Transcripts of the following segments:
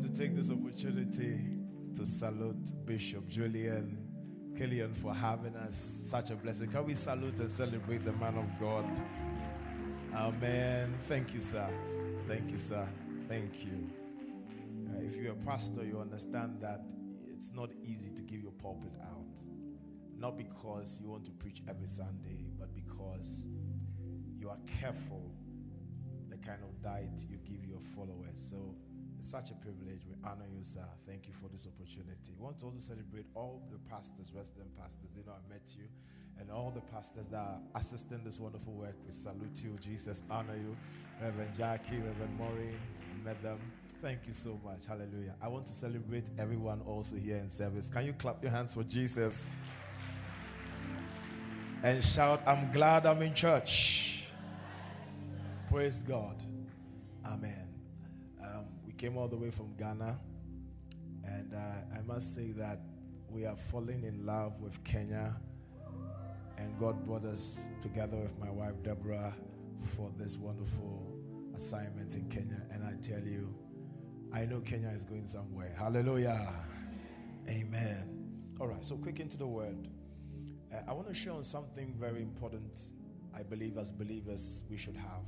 want to take this opportunity to salute Bishop Julian Killian for having us. Such a blessing. Can we salute and celebrate the man of God? Amen. Thank you, sir. Thank you, sir. Thank you. Uh, if you're a pastor, you understand that it's not easy to give your pulpit out. Not because you want to preach every Sunday, but because you are careful the kind of diet you give your followers. So it's such a privilege. We honor you, sir. Thank you for this opportunity. We want to also celebrate all the pastors, resident pastors. You know, I met you, and all the pastors that are assisting this wonderful work. We salute you. Jesus honor you. Reverend Jackie, Reverend Maureen, them. Thank you so much. Hallelujah. I want to celebrate everyone also here in service. Can you clap your hands for Jesus? And shout, I'm glad I'm in church. Praise God. Amen. Came all the way from Ghana, and uh, I must say that we are falling in love with Kenya, and God brought us together with my wife Deborah for this wonderful assignment in Kenya. And I tell you, I know Kenya is going somewhere. Hallelujah. Amen. All right, so quick into the word. Uh, I want to share on something very important, I believe, as believers, we should have.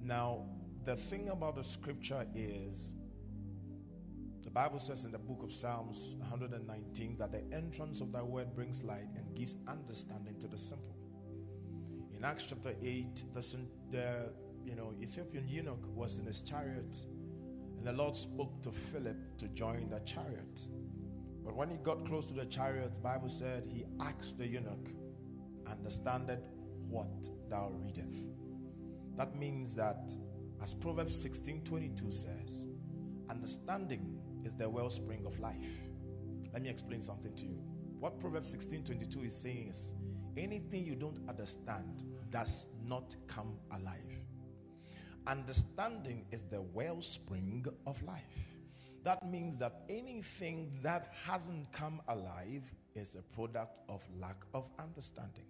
Now, the thing about the scripture is the Bible says in the book of Psalms 119 that the entrance of thy word brings light and gives understanding to the simple. In Acts chapter 8, the, the you know Ethiopian eunuch was in his chariot, and the Lord spoke to Philip to join the chariot. But when he got close to the chariot, the Bible said he asked the eunuch, Understandeth what thou readeth. That means that as Proverbs 16 22 says, understanding is the wellspring of life. Let me explain something to you. What Proverbs 16 22 is saying is anything you don't understand does not come alive. Understanding is the wellspring of life. That means that anything that hasn't come alive is a product of lack of understanding.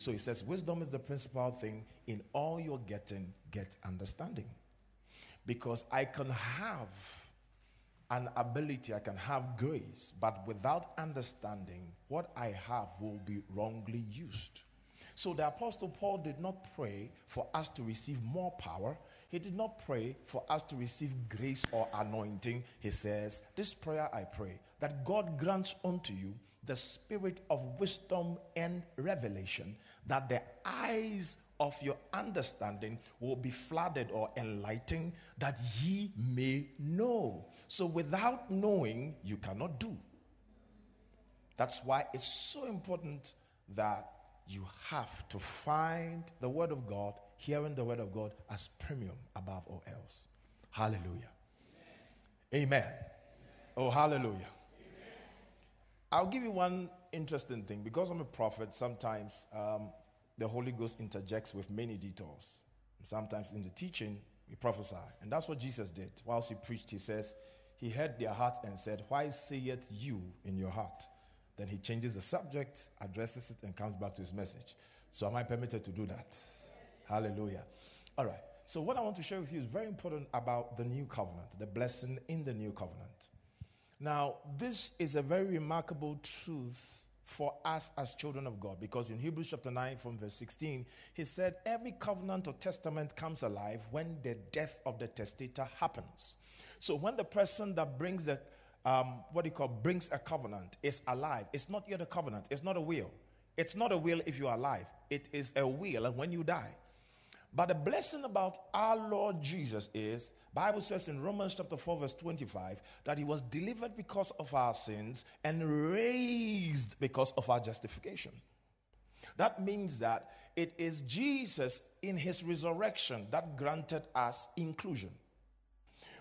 So he says, Wisdom is the principal thing. In all you're getting, get understanding. Because I can have an ability, I can have grace, but without understanding, what I have will be wrongly used. So the Apostle Paul did not pray for us to receive more power. He did not pray for us to receive grace or anointing. He says, This prayer I pray that God grants unto you the spirit of wisdom and revelation, that the eyes of your understanding will be flooded or enlightened, that ye may know. So without knowing, you cannot do. That's why it's so important that you have to find the Word of God, hearing the Word of God as premium above all else. Hallelujah. Amen. Amen. Oh, hallelujah. I'll give you one interesting thing. Because I'm a prophet, sometimes um, the Holy Ghost interjects with many details. Sometimes in the teaching, we prophesy. And that's what Jesus did. Whilst he preached, he says, He heard their heart and said, Why sayeth you in your heart? Then he changes the subject, addresses it, and comes back to his message. So, am I permitted to do that? Hallelujah. All right. So, what I want to share with you is very important about the new covenant, the blessing in the new covenant. Now, this is a very remarkable truth for us as children of God because in Hebrews chapter 9, from verse 16, he said, Every covenant or testament comes alive when the death of the testator happens. So, when the person that brings the um, what do you call brings a covenant is alive, it's not yet a covenant, it's not a will. It's not a will if you are alive, it is a will when you die. But the blessing about our Lord Jesus is, Bible says in Romans chapter 4 verse 25 that he was delivered because of our sins and raised because of our justification. That means that it is Jesus in his resurrection that granted us inclusion.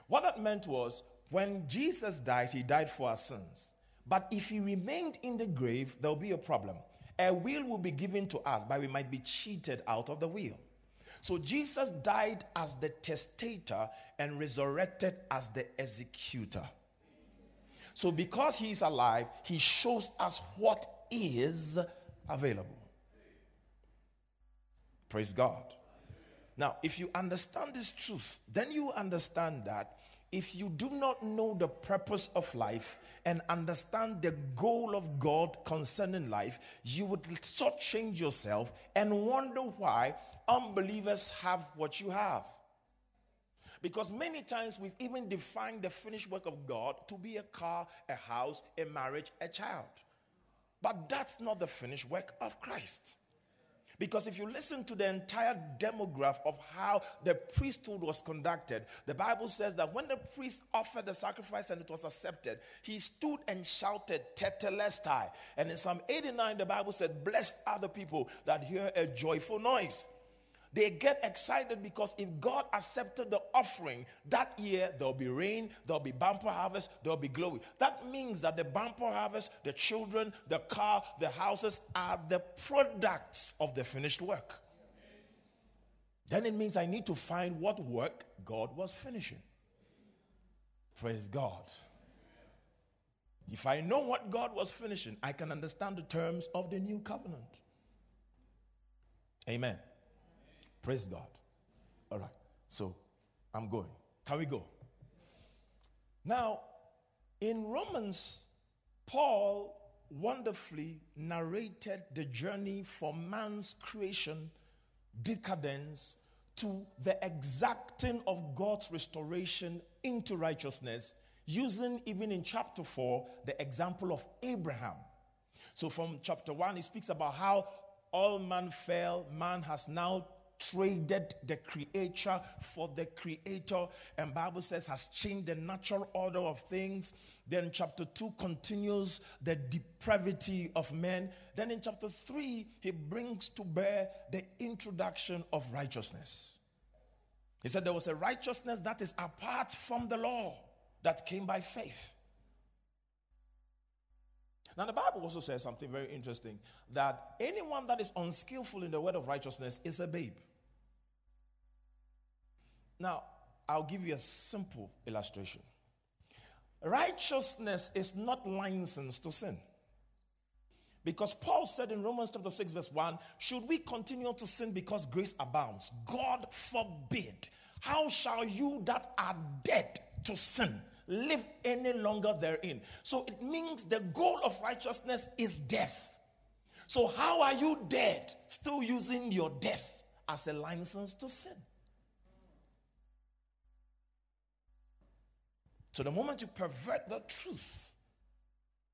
What that meant was when Jesus died, he died for our sins. But if he remained in the grave, there'll be a problem. A will will be given to us, but we might be cheated out of the will. So Jesus died as the testator and resurrected as the executor. So because he is alive, he shows us what is available. Praise God. Now, if you understand this truth, then you understand that if you do not know the purpose of life and understand the goal of God concerning life, you would sort change yourself and wonder why unbelievers have what you have. Because many times we've even defined the finished work of God to be a car, a house, a marriage, a child. But that's not the finished work of Christ. Because if you listen to the entire demograph of how the priesthood was conducted, the Bible says that when the priest offered the sacrifice and it was accepted, he stood and shouted, Tetelestai. And in Psalm 89, the Bible said, Blessed are the people that hear a joyful noise. They get excited because if God accepted the offering that year, there'll be rain, there'll be bumper harvest, there'll be glory. That means that the bumper harvest, the children, the car, the houses are the products of the finished work. Then it means I need to find what work God was finishing. Praise God. If I know what God was finishing, I can understand the terms of the new covenant. Amen. Praise God. All right. So I'm going. Can we go? Now, in Romans, Paul wonderfully narrated the journey from man's creation, decadence, to the exacting of God's restoration into righteousness, using even in chapter 4 the example of Abraham. So, from chapter 1, he speaks about how all man fell, man has now traded the creature for the creator. And bible says has changed the natural order of things. Then chapter 2 continues the depravity of men. Then in chapter 3 he brings to bear the introduction of righteousness. He said there was a righteousness that is apart from the law that came by faith. Now, the Bible also says something very interesting that anyone that is unskillful in the word of righteousness is a babe. Now, I'll give you a simple illustration. Righteousness is not license to sin. Because Paul said in Romans chapter 6, verse 1, should we continue to sin because grace abounds? God forbid. How shall you that are dead to sin live any longer therein? So it means the goal of righteousness is death. So, how are you dead? Still using your death as a license to sin. So the moment you pervert the truth,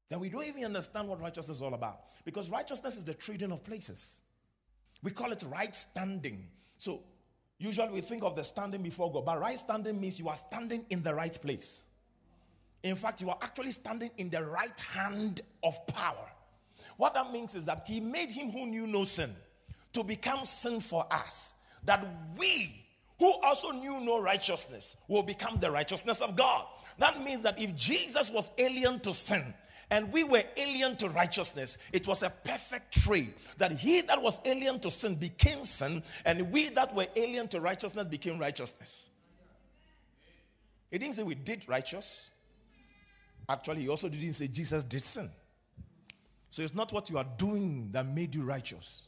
then we don't even understand what righteousness is all about. Because righteousness is the trading of places. We call it right standing. So usually we think of the standing before God, but right standing means you are standing in the right place. In fact, you are actually standing in the right hand of power. What that means is that He made Him who knew no sin to become sin for us, that we who also knew no righteousness will become the righteousness of God. That means that if Jesus was alien to sin, and we were alien to righteousness. It was a perfect trade that he that was alien to sin became sin, and we that were alien to righteousness became righteousness. He didn't say we did righteous. Actually, he also didn't say Jesus did sin. So it's not what you are doing that made you righteous.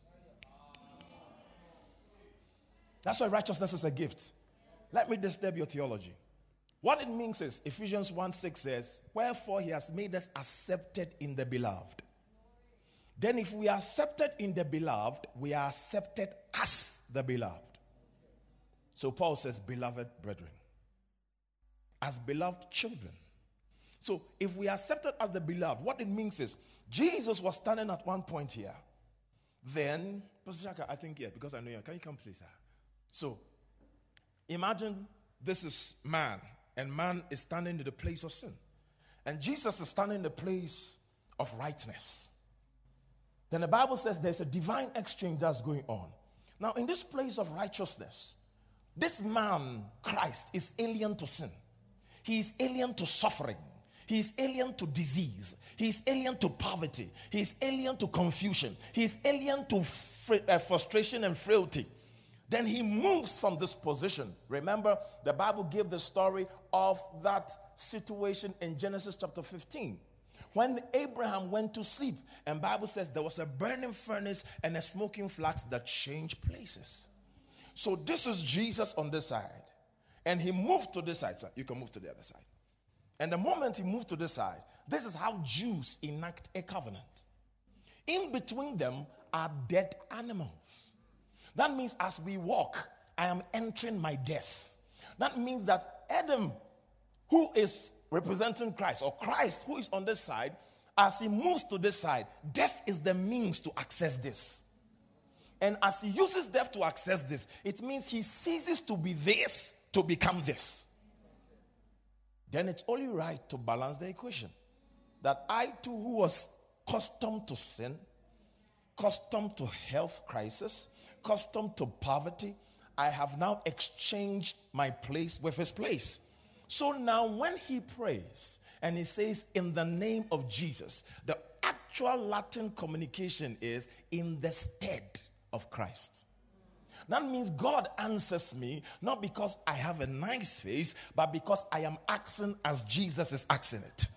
That's why righteousness is a gift. Let me disturb your theology. What it means is Ephesians 1 6 says, Wherefore he has made us accepted in the beloved. Then, if we are accepted in the beloved, we are accepted as the beloved. So, Paul says, Beloved brethren, as beloved children. So, if we are accepted as the beloved, what it means is Jesus was standing at one point here. Then, Pastor Shaka, I think, yeah, because I know you. Can you come, please, sir? So, imagine this is man and man is standing in the place of sin. And Jesus is standing in the place of rightness. Then the Bible says there's a divine exchange that's going on. Now, in this place of righteousness, this man, Christ, is alien to sin. He is alien to suffering. He is alien to disease. He is alien to poverty. He is alien to confusion. He is alien to fr- uh, frustration and frailty. Then he moves from this position. Remember, the Bible gave the story of that situation in Genesis chapter 15. When Abraham went to sleep, and Bible says there was a burning furnace and a smoking flax that changed places. So this is Jesus on this side. And he moved to this side. So you can move to the other side. And the moment he moved to this side, this is how Jews enact a covenant. In between them are dead animals. That means as we walk, I am entering my death. That means that Adam, who is representing Christ, or Christ, who is on this side, as he moves to this side, death is the means to access this. And as he uses death to access this, it means he ceases to be this to become this. Then it's only right to balance the equation. That I too, who was accustomed to sin, accustomed to health crisis, accustomed to poverty, I have now exchanged my place with his place. So now, when he prays and he says, In the name of Jesus, the actual Latin communication is in the stead of Christ. That means God answers me not because I have a nice face, but because I am acting as Jesus is acting it.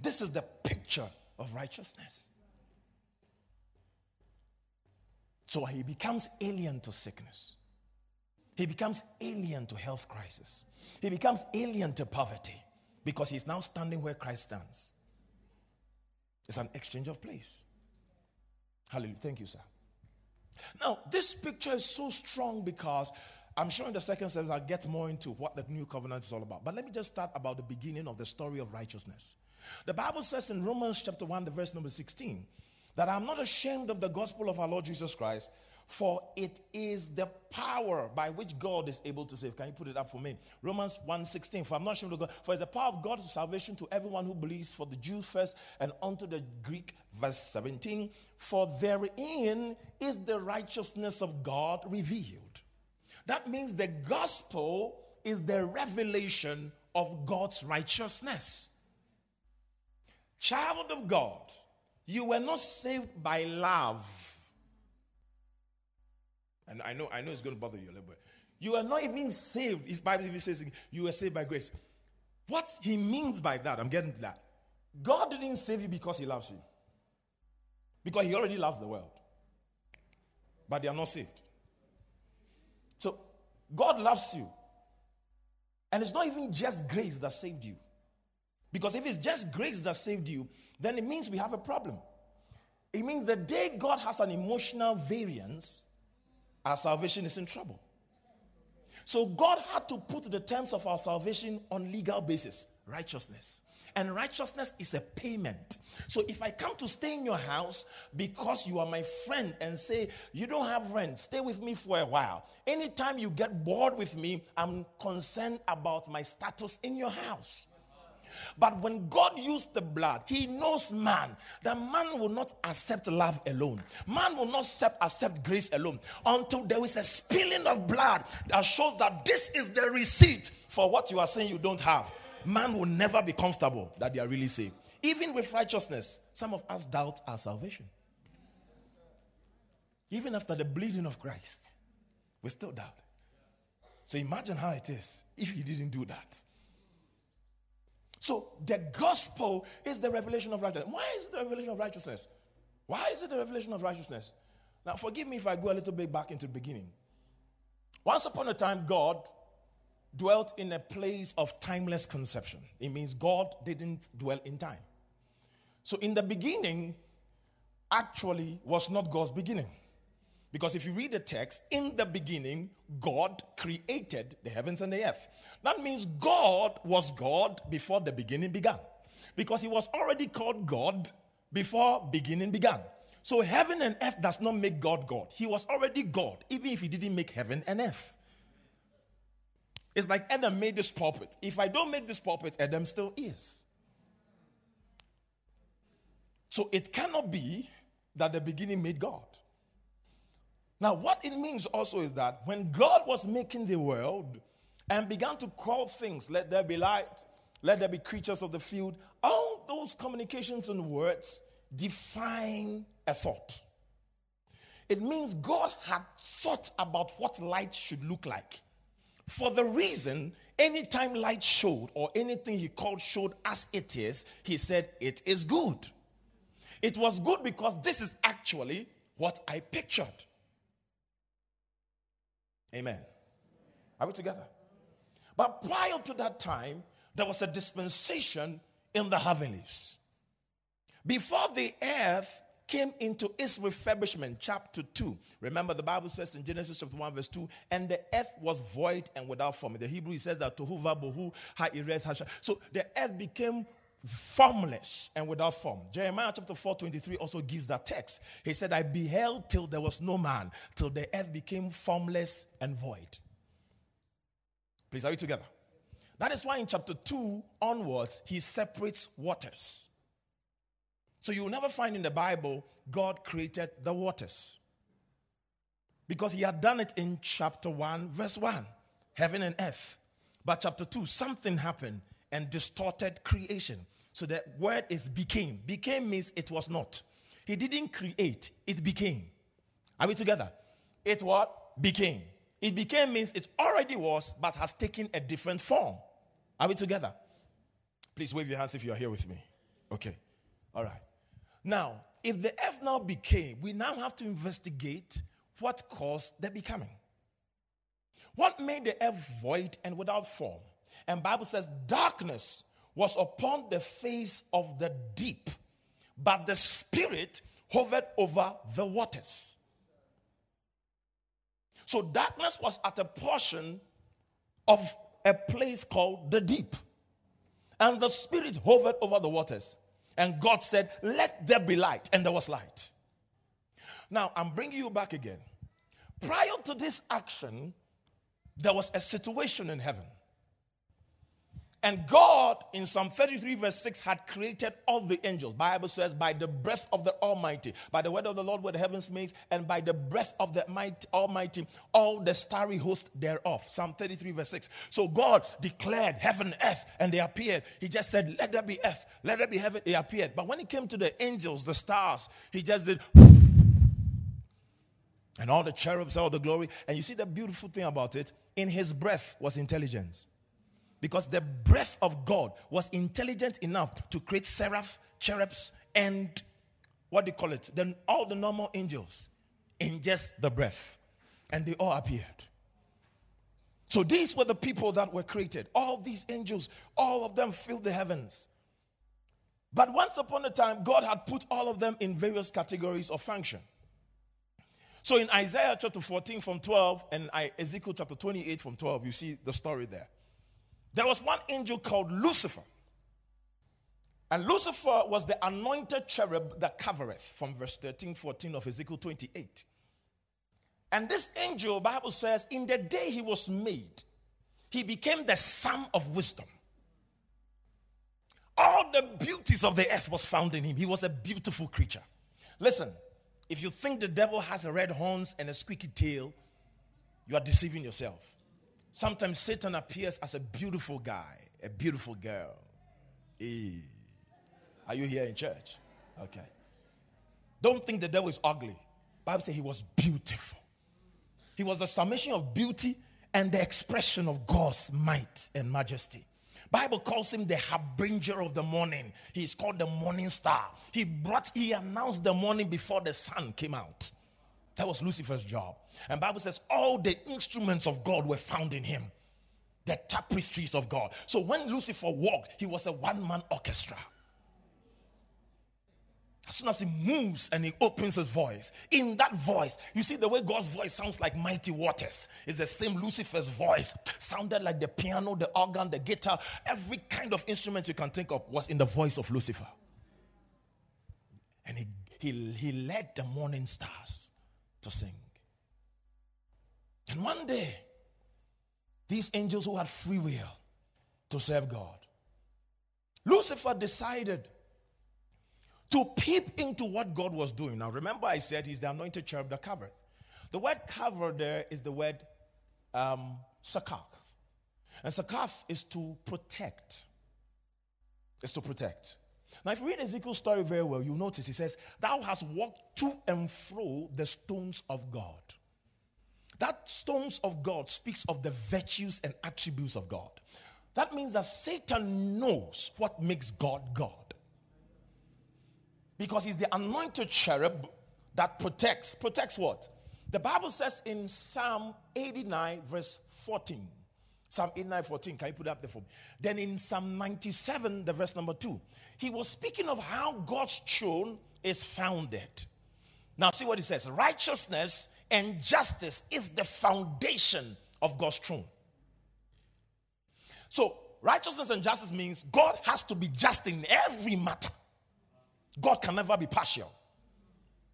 This is the picture of righteousness. So he becomes alien to sickness. He becomes alien to health crisis. He becomes alien to poverty because he's now standing where Christ stands. It's an exchange of place. Hallelujah. Thank you, sir. Now, this picture is so strong because I'm sure in the second service I'll get more into what the new covenant is all about. But let me just start about the beginning of the story of righteousness. The Bible says in Romans chapter 1, the verse number 16, that I'm not ashamed of the gospel of our Lord Jesus Christ, for it is the power by which God is able to save. Can you put it up for me? Romans 1:16. For I'm not ashamed of God, for the power of God's salvation to everyone who believes, for the Jew first and unto the Greek. Verse 17. For therein is the righteousness of God revealed. That means the gospel is the revelation of God's righteousness. Child of God, you were not saved by love. And I know, I know it's going to bother you a little bit. You are not even saved. His Bible even says you were saved by grace. What he means by that, I'm getting to that. God didn't save you because he loves you. Because he already loves the world. But they are not saved. So God loves you. And it's not even just grace that saved you. Because if it's just grace that saved you, then it means we have a problem. It means the day God has an emotional variance, our salvation is in trouble. So God had to put the terms of our salvation on legal basis, righteousness. And righteousness is a payment. So if I come to stay in your house because you are my friend and say, you don't have rent, stay with me for a while. Anytime you get bored with me, I'm concerned about my status in your house. But when God used the blood, He knows man. That man will not accept love alone. Man will not accept, accept grace alone until there is a spilling of blood that shows that this is the receipt for what you are saying you don't have. Man will never be comfortable that they are really saved. Even with righteousness, some of us doubt our salvation. Even after the bleeding of Christ, we still doubt. So imagine how it is if he didn't do that. So the gospel is the revelation of righteousness. Why is it the revelation of righteousness? Why is it the revelation of righteousness? Now, forgive me if I go a little bit back into the beginning. Once upon a time, God dwelt in a place of timeless conception. It means God didn't dwell in time. So, in the beginning, actually was not God's beginning. Because if you read the text, in the beginning, God created the heavens and the earth. That means God was God before the beginning began. Because he was already called God before beginning began. So heaven and earth does not make God God. He was already God, even if he didn't make heaven and earth. It's like Adam made this pulpit. If I don't make this pulpit, Adam still is. So it cannot be that the beginning made God. Now, what it means also is that when God was making the world and began to call things, let there be light, let there be creatures of the field, all those communications and words define a thought. It means God had thought about what light should look like. For the reason, anytime light showed or anything he called showed as it is, he said, It is good. It was good because this is actually what I pictured. Amen. Are we together? But prior to that time, there was a dispensation in the heavenlies. Before the earth came into its refurbishment, chapter 2. Remember, the Bible says in Genesis chapter 1, verse 2, and the earth was void and without form. The Hebrew, says that tohu hasha. So the earth became formless and without form. Jeremiah chapter 4, 23 also gives that text. He said, I beheld till there was no man, till the earth became formless and void. Please, are you together? That is why in chapter 2 onwards, he separates waters. So you will never find in the Bible God created the waters. Because he had done it in chapter 1, verse 1, heaven and earth. But chapter 2, something happened and distorted creation. So the word is became. Became means it was not. He didn't create, it became. Are we together? It what? Became. It became means it already was, but has taken a different form. Are we together? Please wave your hands if you are here with me. Okay. All right. Now, if the earth now became, we now have to investigate what caused the becoming. What made the earth void and without form? And Bible says darkness was upon the face of the deep, but the spirit hovered over the waters. So darkness was at a portion of a place called the deep. And the Spirit hovered over the waters. And God said, Let there be light. And there was light. Now, I'm bringing you back again. Prior to this action, there was a situation in heaven. And God, in Psalm 33, verse 6, had created all the angels. Bible says, by the breath of the Almighty, by the word of the Lord were the heavens made, and by the breath of the mighty, Almighty, all the starry host thereof. Psalm 33, verse 6. So God declared heaven, earth, and they appeared. He just said, Let there be earth, let there be heaven. They appeared. But when it came to the angels, the stars, he just did. And all the cherubs, all the glory. And you see the beautiful thing about it? In his breath was intelligence. Because the breath of God was intelligent enough to create seraph, cherubs, and what do you call it? Then all the normal angels in just the breath. And they all appeared. So these were the people that were created. All these angels, all of them filled the heavens. But once upon a time, God had put all of them in various categories of function. So in Isaiah chapter 14 from 12 and Ezekiel chapter 28 from 12, you see the story there. There was one angel called Lucifer. And Lucifer was the anointed cherub that covereth from verse 13, 14 of Ezekiel 28. And this angel, Bible says, in the day he was made, he became the son of wisdom. All the beauties of the earth was found in him. He was a beautiful creature. Listen, if you think the devil has red horns and a squeaky tail, you are deceiving yourself. Sometimes Satan appears as a beautiful guy, a beautiful girl. Hey. Are you here in church? Okay. Don't think the devil is ugly. Bible says he was beautiful. He was the summation of beauty and the expression of God's might and majesty. Bible calls him the harbinger of the morning. He is called the morning star. He brought, he announced the morning before the sun came out. That was Lucifer's job. And Bible says all the instruments of God were found in him. The tapestries of God. So when Lucifer walked, he was a one-man orchestra. As soon as he moves and he opens his voice, in that voice, you see the way God's voice sounds like mighty waters. It's the same Lucifer's voice. Sounded like the piano, the organ, the guitar, every kind of instrument you can think of was in the voice of Lucifer. And he, he, he led the morning stars to sing. And one day, these angels who had free will to serve God, Lucifer decided to peep into what God was doing. Now, remember, I said he's the anointed cherub that covered. The word cover there is the word um, sakaf. And sakaf is to protect. Is to protect. Now, if you read Ezekiel's story very well, you'll notice he says, Thou hast walked to and fro the stones of God. That stones of God speaks of the virtues and attributes of God. That means that Satan knows what makes God God. Because he's the anointed cherub that protects. Protects what? The Bible says in Psalm 89, verse 14. Psalm 89, 14. Can you put up the form? Then in Psalm 97, the verse number 2, he was speaking of how God's throne is founded. Now, see what he says righteousness and justice is the foundation of God's throne. So, righteousness and justice means God has to be just in every matter. God can never be partial,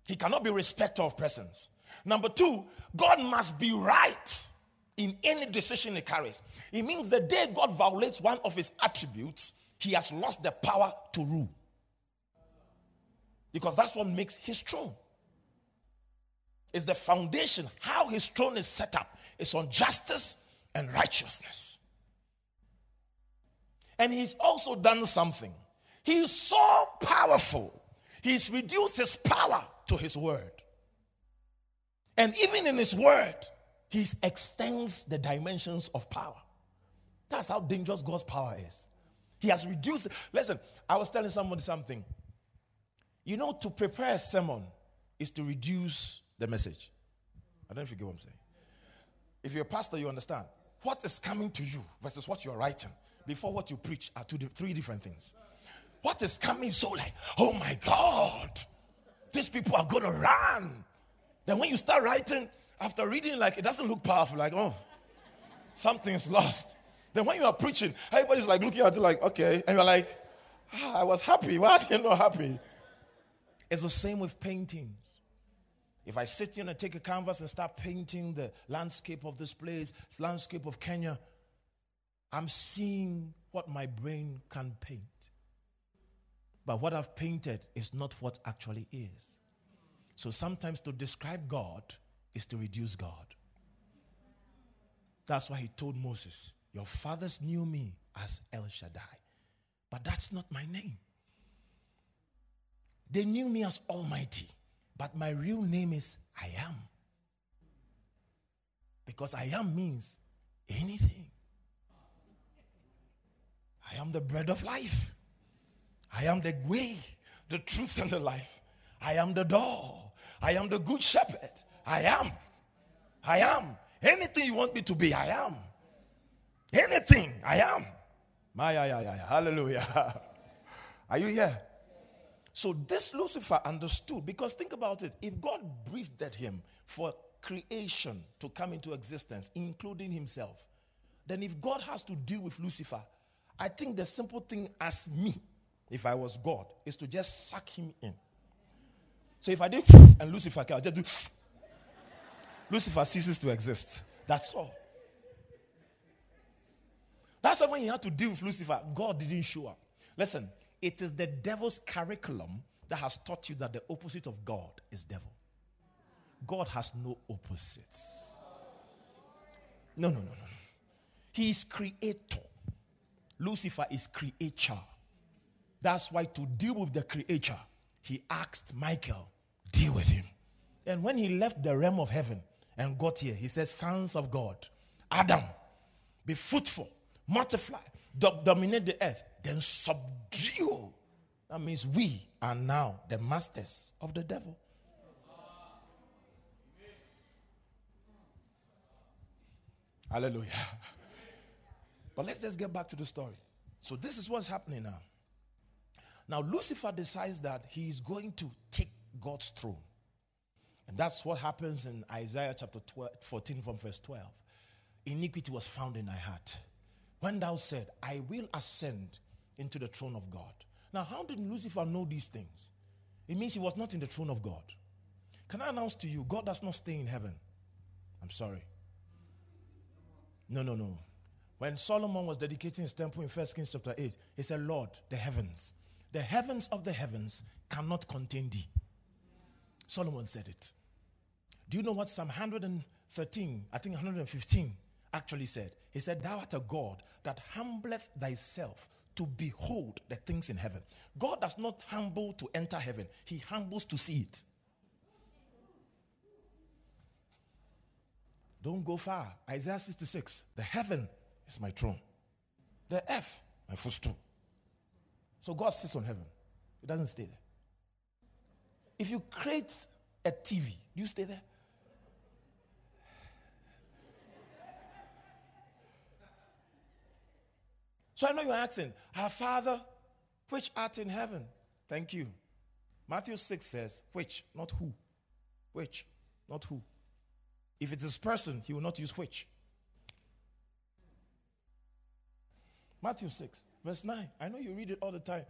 He cannot be respecter of persons. Number two, God must be right in any decision He carries. It means the day God violates one of His attributes, He has lost the power to rule. Because that's what makes His throne. Is the foundation, how His throne is set up, is on justice and righteousness. And He's also done something. He's so powerful, He's reduced His power to His word. And even in His word, He extends the dimensions of power. That's how dangerous God's power is. He has reduced. Listen, I was telling somebody something. You know, to prepare a sermon is to reduce the message. I don't know if you get what I'm saying. If you're a pastor, you understand. What is coming to you versus what you're writing before what you preach are two, three different things. What is coming so like, oh my God, these people are going to run. Then when you start writing, after reading, like it doesn't look powerful, like, oh, something's lost. Then when you are preaching, everybody's like looking at you like, okay, and you're like, ah, I was happy. Why are you not happy? It's the same with paintings. If I sit here and take a canvas and start painting the landscape of this place, landscape of Kenya, I'm seeing what my brain can paint. But what I've painted is not what actually is. So sometimes to describe God is to reduce God. That's why he told Moses, Your fathers knew me as El Shaddai, but that's not my name. They knew me as Almighty, but my real name is I am. Because I am means anything. I am the bread of life. I am the way, the truth, and the life. I am the door. I am the good shepherd. I am. I am. Anything you want me to be, I am. Anything, I am. My, yeah, yeah, yeah. Hallelujah. Are you here? So this Lucifer understood because think about it. If God breathed at him for creation to come into existence, including himself, then if God has to deal with Lucifer, I think the simple thing as me, if I was God, is to just suck him in. So if I do and Lucifer, I'll just do. Lucifer ceases to exist. That's all. That's why when he had to deal with Lucifer, God didn't show up. Listen, it is the devil's curriculum that has taught you that the opposite of God is devil. God has no opposites. No, no, no, no. He is creator. Lucifer is creature. That's why to deal with the creature, he asked Michael, deal with him. And when he left the realm of heaven and got here, he says, Sons of God, Adam, be fruitful, multiply, dominate the earth, then subdue. That means we are now the masters of the devil. Hallelujah. But let's just get back to the story. So, this is what's happening now. Now, Lucifer decides that he is going to take God's throne. And that's what happens in Isaiah chapter 12, 14 from verse 12. Iniquity was found in thy heart. When thou said, I will ascend into the throne of God. Now, how did Lucifer know these things? It means he was not in the throne of God. Can I announce to you, God does not stay in heaven? I'm sorry. No, no, no. When Solomon was dedicating his temple in 1 Kings chapter 8, he said, Lord, the heavens, the heavens of the heavens cannot contain thee. Solomon said it. Do you know what Psalm 113, I think 115, actually said? He said, Thou art a God that humbleth thyself to behold the things in heaven. God does not humble to enter heaven, He humbles to see it. Don't go far. Isaiah 66 The heaven is my throne, the earth, my footstool. So God sits on heaven, He doesn't stay there. If you create a TV, do you stay there? So I know you're asking, Our Father, which art in heaven? Thank you. Matthew 6 says, which, not who. Which, not who. If it is this person, he will not use which. Matthew 6, verse 9. I know you read it all the time.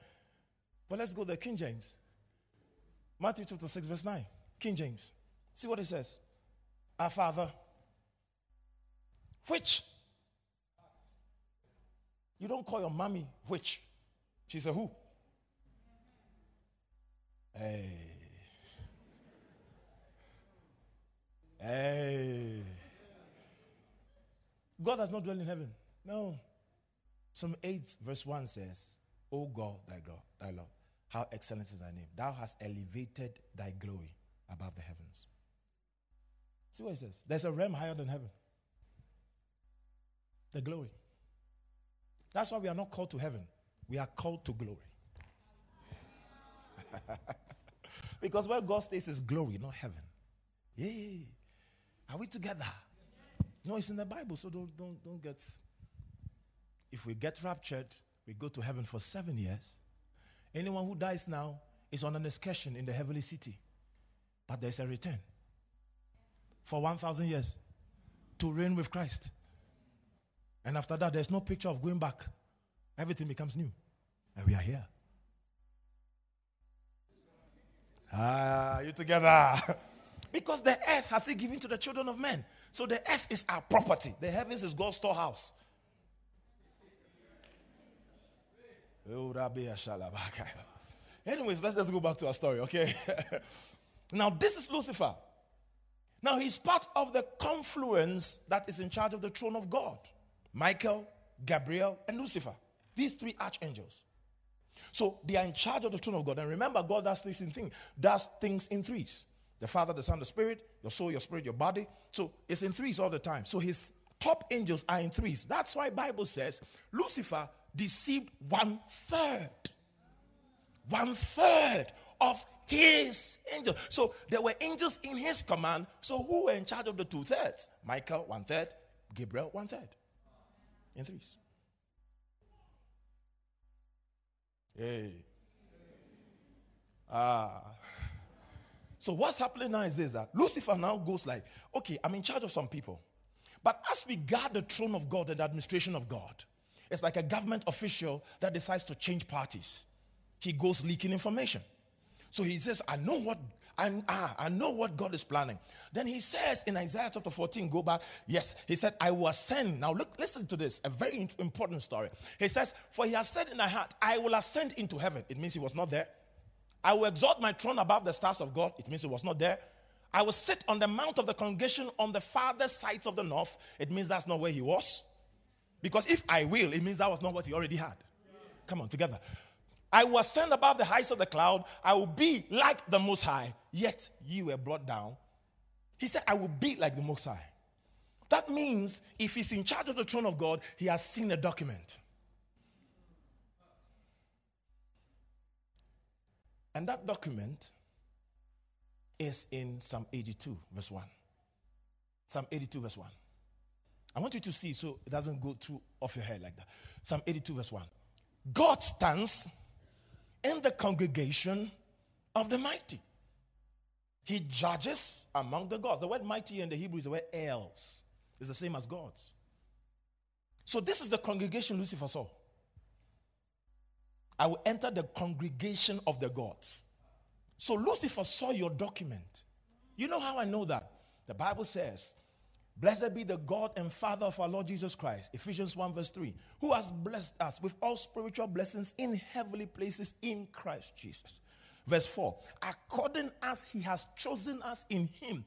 But let's go to King James. Matthew chapter 6, verse 9. King James. See what it says. Our Father, which? You don't call your mommy witch. She said, Who? Hey. Hey. God does not dwell in heaven. No. Psalm 8, verse 1 says, O God, thy God, thy Lord, how excellent is thy name. Thou hast elevated thy glory above the heavens. See what he says? There's a realm higher than heaven. The glory. That's why we are not called to heaven. We are called to glory. because where God stays is glory, not heaven. Yeah. Are we together? No, it's in the Bible, so don't don't don't get if we get raptured, we go to heaven for seven years. Anyone who dies now is on an excursion in the heavenly city. But there's a return for 1,000 years to reign with Christ. And after that, there's no picture of going back. Everything becomes new. And we are here. Ah, you together. because the earth has he given to the children of men. So the earth is our property. The heavens is God's storehouse. Anyways, let's just go back to our story, okay? now, this is Lucifer. Now, he's part of the confluence that is in charge of the throne of God Michael, Gabriel, and Lucifer. These three archangels. So they are in charge of the throne of God. And remember, God does things in things, does things in threes. The Father, the Son, the Spirit, your soul, your spirit, your body. So it's in threes all the time. So his top angels are in threes. That's why Bible says Lucifer deceived one third. One third of his angels. So there were angels in his command. So who were in charge of the two thirds? Michael, one third. Gabriel, one third. In threes. Hey. Ah. So what's happening now is this that Lucifer now goes like, okay, I'm in charge of some people. But as we guard the throne of God and the administration of God, it's like a government official that decides to change parties. He goes leaking information. So he says, I know what I, ah, I know what God is planning. Then he says in Isaiah chapter 14, go back. Yes, he said, I will ascend. Now look, listen to this, a very important story. He says, For he has said in thy heart, I will ascend into heaven. It means he was not there. I will exalt my throne above the stars of God. It means he was not there. I will sit on the mount of the congregation on the farthest sides of the north. It means that's not where he was. Because if I will, it means that was not what he already had. Come on, together. I will ascend above the heights of the cloud. I will be like the Most High, yet you were brought down. He said, I will be like the Most High. That means if he's in charge of the throne of God, he has seen a document. And that document is in Psalm 82, verse 1. Psalm 82, verse 1. I want you to see so it doesn't go through off your head like that. Psalm 82, verse 1. God stands in the congregation of the mighty. He judges among the gods. The word mighty in the Hebrew is the word els. It's the same as gods. So this is the congregation Lucifer saw. I will enter the congregation of the gods. So Lucifer saw your document. You know how I know that? The Bible says Blessed be the God and Father of our Lord Jesus Christ, Ephesians 1, verse 3, who has blessed us with all spiritual blessings in heavenly places in Christ Jesus. Verse 4, according as he has chosen us in him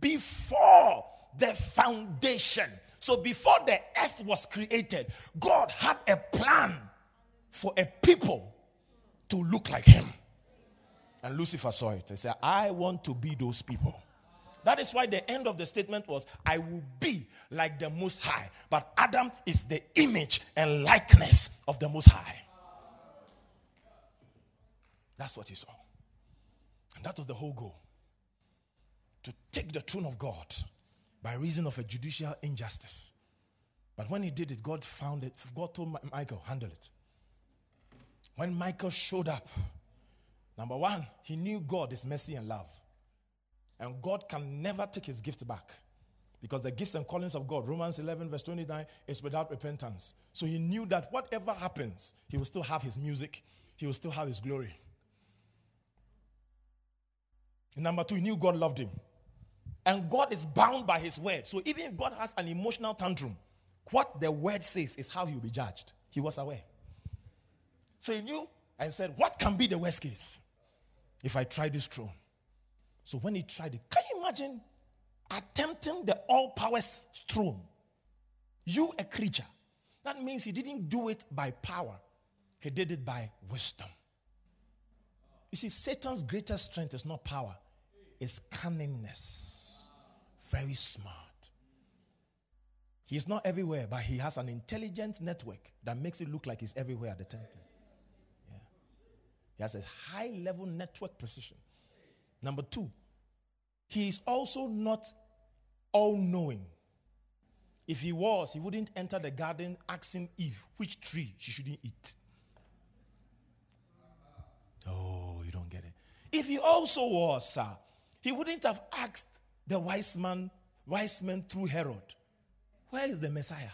before the foundation. So, before the earth was created, God had a plan for a people to look like him. And Lucifer saw it and said, I want to be those people. That is why the end of the statement was, I will be like the Most High. But Adam is the image and likeness of the Most High. That's what he saw. And that was the whole goal to take the throne of God by reason of a judicial injustice But when he did it, God found it. God told Michael, handle it. When Michael showed up, number one, he knew God is mercy and love. And God can never take his gift back. Because the gifts and callings of God, Romans 11, verse 29, is without repentance. So he knew that whatever happens, he will still have his music, he will still have his glory. And number two, he knew God loved him. And God is bound by his word. So even if God has an emotional tantrum, what the word says is how he will be judged. He was aware. So he knew and said, What can be the worst case if I try this throne? So when he tried it, can you imagine attempting the all powers throne? You, a creature. That means he didn't do it by power, he did it by wisdom. You see, Satan's greatest strength is not power, it's cunningness. Very smart. He's not everywhere, but he has an intelligent network that makes it look like he's everywhere at the time. Yeah. He has a high level network precision. Number two, he is also not all knowing. If he was, he wouldn't enter the garden asking Eve which tree she shouldn't eat. Oh, you don't get it. If he also was, sir, he wouldn't have asked the wise man, wise men through Herod, where is the Messiah?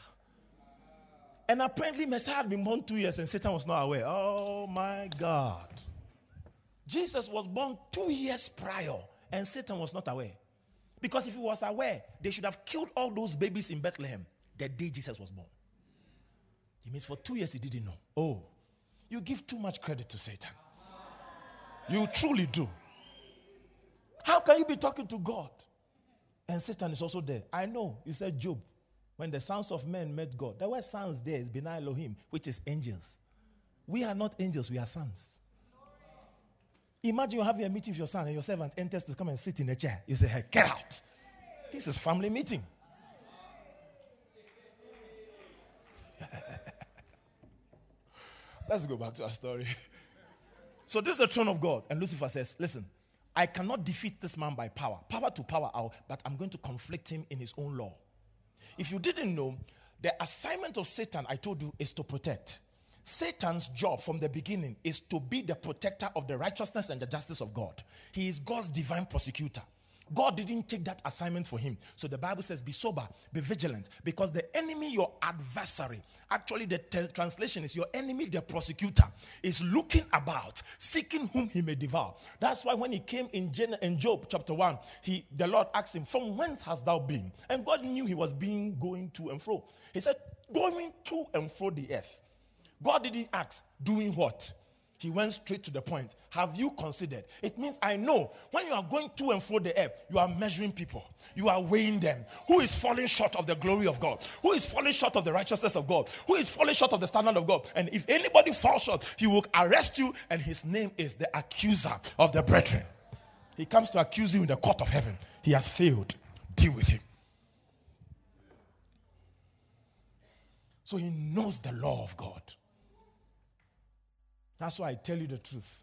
And apparently, Messiah had been born two years and Satan was not aware. Oh my God. Jesus was born two years prior and Satan was not aware. Because if he was aware, they should have killed all those babies in Bethlehem the day Jesus was born. It means for two years he didn't know. Oh, you give too much credit to Satan. You truly do. How can you be talking to God? And Satan is also there. I know. You said Job. When the sons of men met God, there were sons there is Bina Elohim, which is angels. We are not angels, we are sons. Imagine you having a meeting with your son and your servant enters to come and sit in a chair. You say, hey, get out. This is family meeting. Let's go back to our story. So this is the throne of God. And Lucifer says, listen, I cannot defeat this man by power. Power to power out, but I'm going to conflict him in his own law. If you didn't know, the assignment of Satan, I told you, is to protect. Satan's job from the beginning is to be the protector of the righteousness and the justice of God. He is God's divine prosecutor. God didn't take that assignment for him. So the Bible says, Be sober, be vigilant, because the enemy, your adversary, actually, the t- translation is your enemy, the prosecutor, is looking about, seeking whom he may devour. That's why when he came in, Jen- in Job chapter 1, he, the Lord asked him, From whence hast thou been? And God knew he was being going to and fro. He said, Going to and fro the earth. God didn't ask, doing what? He went straight to the point. Have you considered? It means I know when you are going to and fro the earth, you are measuring people, you are weighing them. Who is falling short of the glory of God? Who is falling short of the righteousness of God? Who is falling short of the standard of God? And if anybody falls short, he will arrest you, and his name is the accuser of the brethren. He comes to accuse you in the court of heaven. He has failed. Deal with him. So he knows the law of God. That's why I tell you the truth.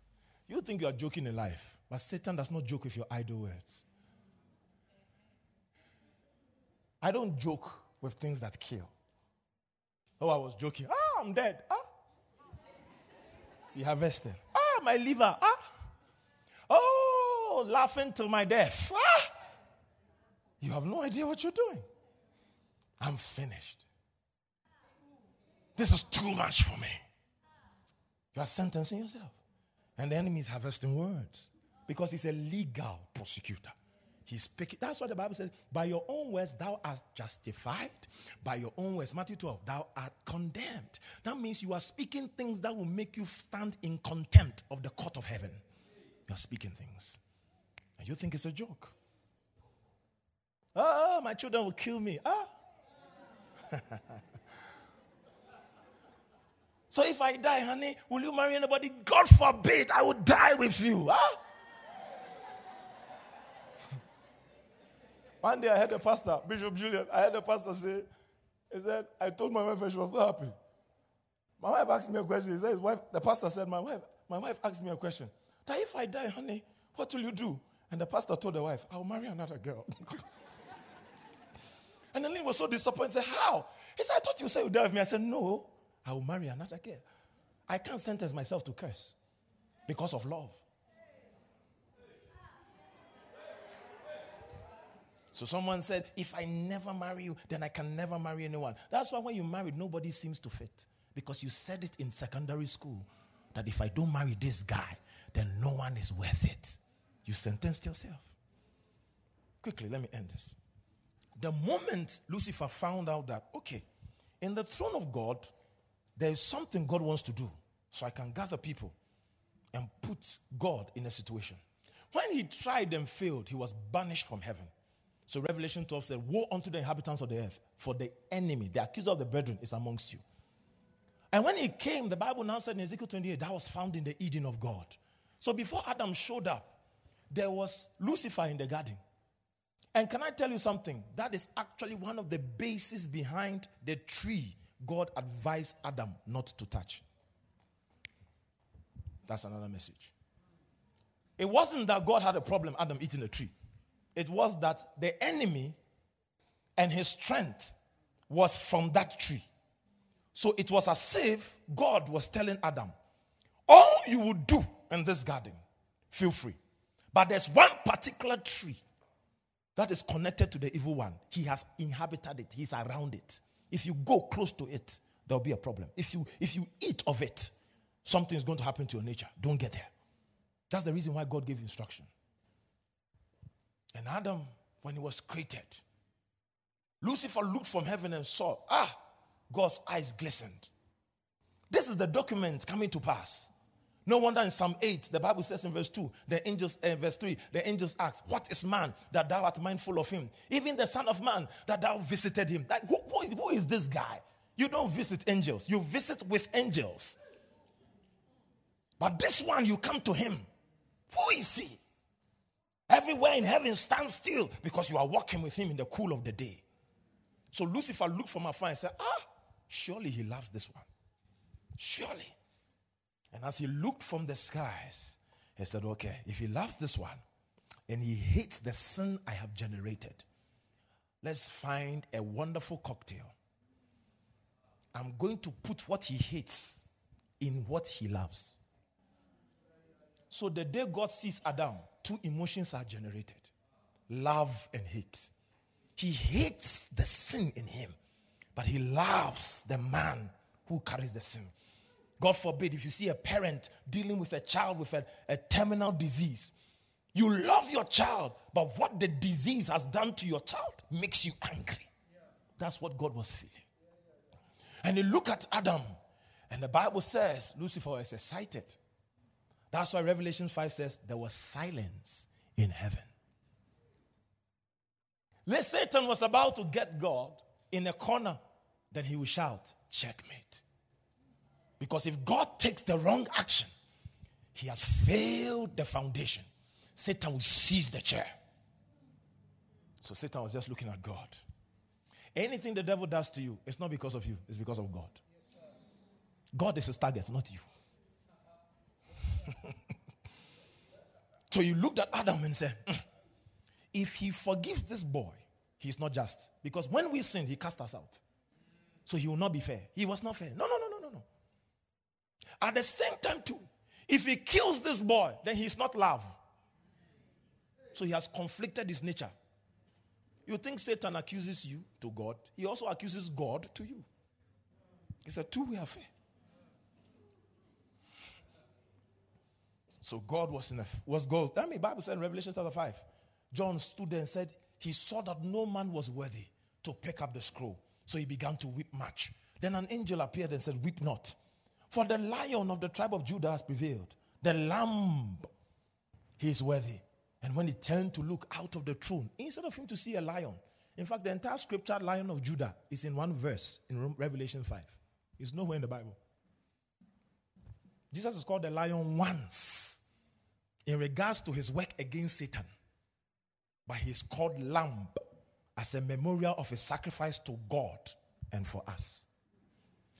You think you are joking in life, but Satan does not joke with your idle words. I don't joke with things that kill. Oh, I was joking. Ah, I'm dead. Ah. You harvested. Ah, my liver. Ah. Oh, laughing till my death. Ah. You have no idea what you're doing. I'm finished. This is too much for me. You are sentencing yourself. And the enemy is harvesting words because he's a legal prosecutor. He's speaking. That's what the Bible says. By your own words, thou art justified. By your own words, Matthew 12, thou art condemned. That means you are speaking things that will make you stand in contempt of the court of heaven. You are speaking things. And you think it's a joke. Oh, my children will kill me. Ah. So if I die, honey, will you marry anybody? God forbid, I would die with you. Huh? One day I heard a pastor, Bishop Julian, I heard a pastor say, he said, I told my wife she was not happy. My wife asked me a question. He said, his wife, the pastor said, my wife, my wife asked me a question. That if I die, honey, what will you do? And the pastor told the wife, I'll marry another girl. and the lady was so disappointed. He Said, How? He said, I thought you said you would die with me. I said, No, I will marry another girl. I can't sentence myself to curse because of love. So someone said, If I never marry you, then I can never marry anyone. That's why when you marry, nobody seems to fit. Because you said it in secondary school that if I don't marry this guy, then no one is worth it. You sentenced yourself. Quickly, let me end this. The moment Lucifer found out that, okay, in the throne of God, there is something God wants to do, so I can gather people and put God in a situation. When he tried and failed, he was banished from heaven. So Revelation 12 said, Woe unto the inhabitants of the earth, for the enemy, the accuser of the brethren, is amongst you. And when he came, the Bible now said in Ezekiel 28, that was found in the Eden of God. So before Adam showed up, there was Lucifer in the garden. And can I tell you something? That is actually one of the bases behind the tree God advised Adam not to touch. That's another message. It wasn't that God had a problem, Adam eating a tree. It was that the enemy and his strength was from that tree. So it was as if God was telling Adam, All you will do in this garden, feel free. But there's one particular tree that is connected to the evil one. He has inhabited it, he's around it. If you go close to it, there'll be a problem. If you if you eat of it, something is going to happen to your nature. Don't get there. That's the reason why God gave instruction. And Adam, when he was created, Lucifer looked from heaven and saw, ah, God's eyes glistened. This is the document coming to pass. No wonder in Psalm 8, the Bible says in verse 2, the angels, uh, verse 3, the angels ask, What is man that thou art mindful of him? Even the Son of Man that thou visited him. Like, who, who, is, who is this guy? You don't visit angels, you visit with angels. But this one, you come to him. Who is he? Everywhere in heaven stands still because you are walking with him in the cool of the day. So Lucifer looked from afar and said, Ah, surely he loves this one. Surely. And as he looked from the skies, he said, Okay, if he loves this one and he hates the sin I have generated, let's find a wonderful cocktail. I'm going to put what he hates in what he loves. So the day God sees Adam, two emotions are generated love and hate. He hates the sin in him, but he loves the man who carries the sin. God forbid, if you see a parent dealing with a child with a, a terminal disease, you love your child, but what the disease has done to your child makes you angry. That's what God was feeling. And you look at Adam, and the Bible says Lucifer was excited. That's why Revelation 5 says there was silence in heaven. Let Satan was about to get God in a corner, then he will shout, checkmate. Because if God takes the wrong action, he has failed the foundation. Satan will seize the chair. So Satan was just looking at God. Anything the devil does to you, it's not because of you, it's because of God. God is his target, not you. so you looked at Adam and said, mm, if he forgives this boy, he's not just. Because when we sinned, he cast us out. So he will not be fair. He was not fair. No, no, no, no, no, no. At the same time, too, if he kills this boy, then he's not love. So he has conflicted his nature. You think Satan accuses you to God, he also accuses God to you. It's a two-way affair. So God was in a was God. I mean, Bible said in Revelation chapter 5, John stood there and said, He saw that no man was worthy to pick up the scroll. So he began to weep much. Then an angel appeared and said, Weep not. For the lion of the tribe of Judah has prevailed. The lamb, he is worthy. And when he turned to look out of the throne, instead of him to see a lion, in fact, the entire scripture, Lion of Judah, is in one verse in Revelation 5. It's nowhere in the Bible. Jesus is called the lion once in regards to his work against Satan, but he's called lamb as a memorial of his sacrifice to God and for us.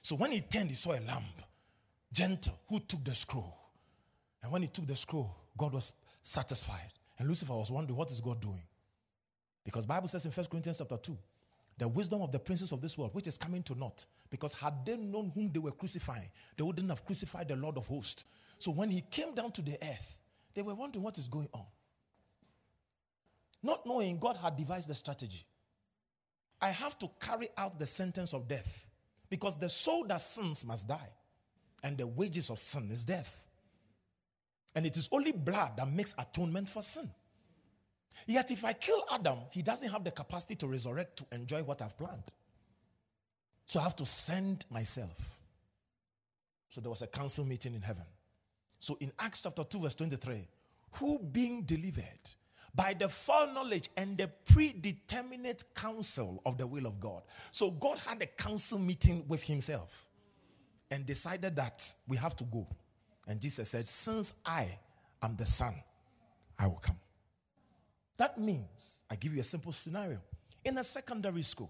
So when he turned, he saw a lamb, gentle, who took the scroll. And when he took the scroll, God was satisfied. And Lucifer was wondering, what is God doing? Because Bible says in 1 Corinthians chapter 2 the wisdom of the princes of this world, which is coming to naught. Because had they known whom they were crucifying, they wouldn't have crucified the Lord of hosts. So when he came down to the earth, they were wondering what is going on. Not knowing God had devised the strategy. I have to carry out the sentence of death because the soul that sins must die, and the wages of sin is death. And it is only blood that makes atonement for sin. Yet, if I kill Adam, he doesn't have the capacity to resurrect to enjoy what I've planned. So I have to send myself. So there was a council meeting in heaven. So in Acts chapter 2, verse 23, who being delivered by the foreknowledge and the predeterminate counsel of the will of God. So God had a council meeting with himself and decided that we have to go. And Jesus said, Since I am the Son, I will come. That means, I give you a simple scenario. In a secondary school,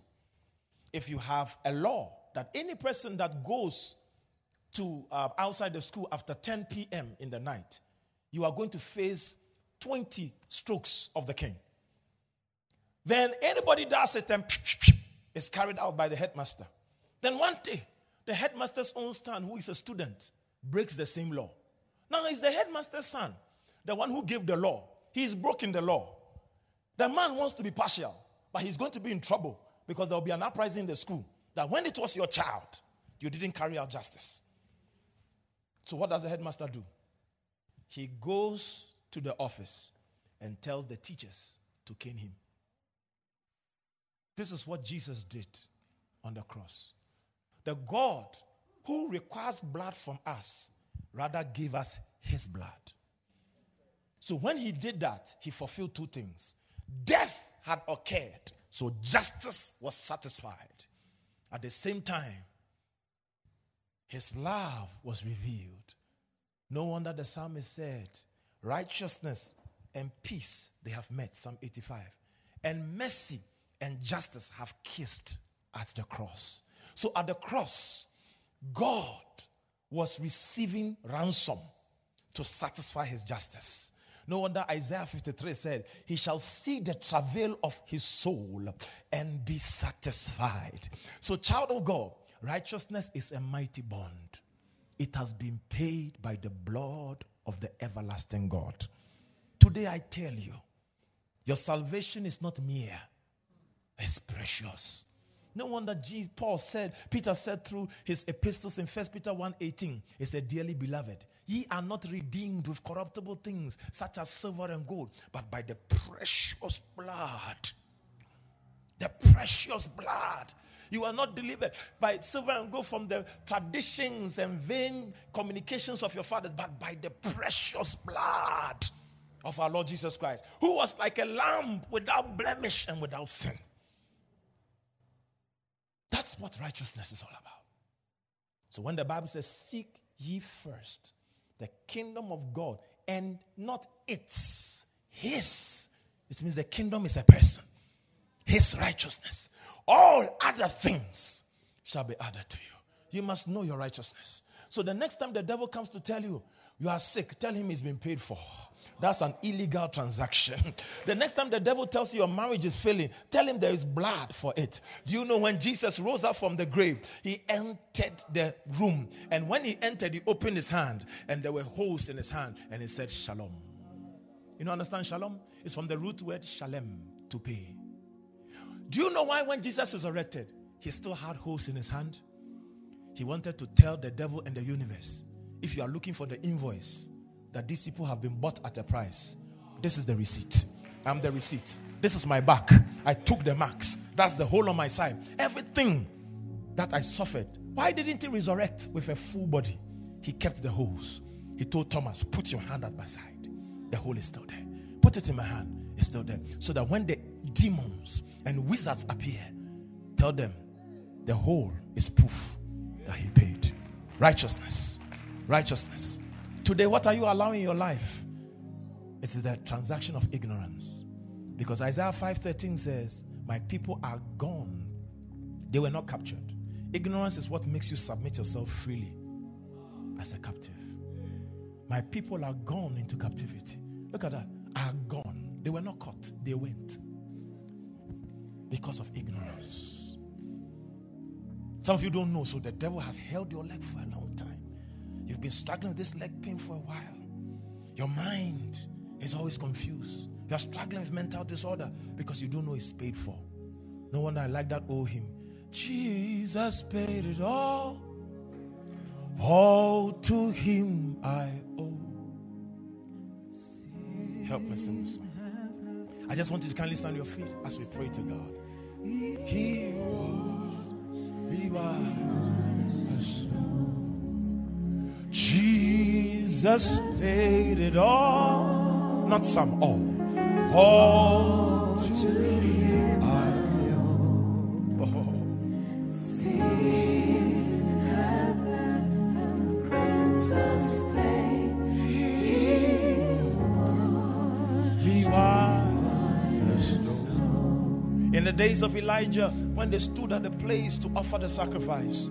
if you have a law that any person that goes to uh, outside the school after 10 p.m. in the night, you are going to face 20 strokes of the cane. Then anybody does it and is carried out by the headmaster. Then one day, the headmaster's own son, who is a student, breaks the same law. Now, it's the headmaster's son, the one who gave the law. He's broken the law. The man wants to be partial, but he's going to be in trouble because there will be an uprising in the school that when it was your child, you didn't carry out justice. So, what does the headmaster do? He goes to the office and tells the teachers to cane him. This is what Jesus did on the cross. The God who requires blood from us rather gave us his blood. So when he did that, he fulfilled two things. Death had occurred, so justice was satisfied. At the same time, his love was revealed. No wonder the psalmist said, Righteousness and peace they have met, Psalm 85. And mercy and justice have kissed at the cross. So at the cross, God was receiving ransom to satisfy his justice. No wonder Isaiah 53 said, He shall see the travail of his soul and be satisfied. So, child of God, righteousness is a mighty bond. It has been paid by the blood of the everlasting God. Today, I tell you, your salvation is not mere, it's precious. No wonder Jesus, Paul said, Peter said through his epistles in 1 Peter 1:18, he said, Dearly beloved, ye are not redeemed with corruptible things such as silver and gold, but by the precious blood. The precious blood. You are not delivered by silver and gold from the traditions and vain communications of your fathers, but by the precious blood of our Lord Jesus Christ, who was like a lamb without blemish and without sin. That's what righteousness is all about. So when the Bible says, Seek ye first the kingdom of God and not its, his, it means the kingdom is a person, his righteousness. All other things shall be added to you. You must know your righteousness. So the next time the devil comes to tell you you are sick, tell him he's been paid for. That's an illegal transaction. The next time the devil tells you your marriage is failing, tell him there is blood for it. Do you know when Jesus rose up from the grave, he entered the room. And when he entered, he opened his hand and there were holes in his hand and he said, Shalom. You know, understand shalom? It's from the root word shalem, to pay. Do you know why when Jesus resurrected, he still had holes in his hand? He wanted to tell the devil and the universe if you are looking for the invoice, that these people have been bought at a price. This is the receipt. I'm the receipt. This is my back. I took the marks. That's the hole on my side. Everything that I suffered. Why didn't he resurrect with a full body? He kept the holes. He told Thomas, Put your hand at my side. The hole is still there. Put it in my hand. It's still there. So that when the demons and wizards appear, tell them the hole is proof that he paid. Righteousness. Righteousness. Today, what are you allowing in your life? It is the transaction of ignorance. Because Isaiah 5:13 says, My people are gone. They were not captured. Ignorance is what makes you submit yourself freely as a captive. My people are gone into captivity. Look at that. Are gone. They were not caught, they went. because of ignorance. Some of you don't know, so the devil has held your leg for a long time. You've been struggling with this leg pain for a while. Your mind is always confused. You're struggling with mental disorder because you don't know it's paid for. No wonder I like that old hymn. Jesus paid it all. All to him I owe. Help me sing this song. I just want you to kindly stand on your feet as we pray to God. He was, he was. Jesus paid it all, not some, all. All to him I owe. Oh. In the days of Elijah, when they stood at the place to offer the sacrifice,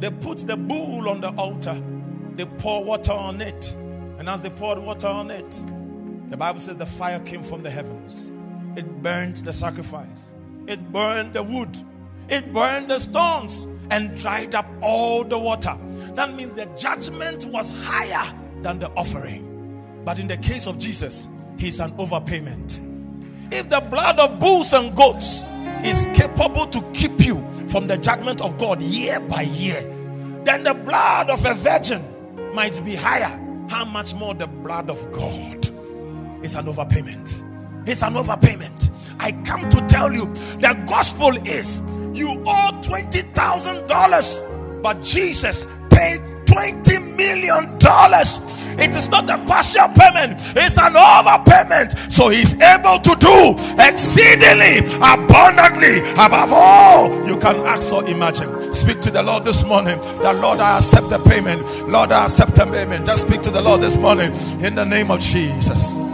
they put the bull on the altar, they pour water on it, and as they poured water on it, the Bible says the fire came from the heavens. It burned the sacrifice, it burned the wood, it burned the stones, and dried up all the water. That means the judgment was higher than the offering. But in the case of Jesus, he's an overpayment. If the blood of bulls and goats is capable to keep you from the judgment of God year by year, then the blood of a virgin might be higher. How much more the blood of God is an overpayment? It's an overpayment. I come to tell you the gospel is you owe $20,000, but Jesus paid $20 million. It is not a partial payment, it's an overpayment. So he's able to do exceedingly abundantly above all you can ask or imagine. Speak to the Lord this morning. The Lord, I accept the payment. Lord, I accept the payment. Just speak to the Lord this morning in the name of Jesus.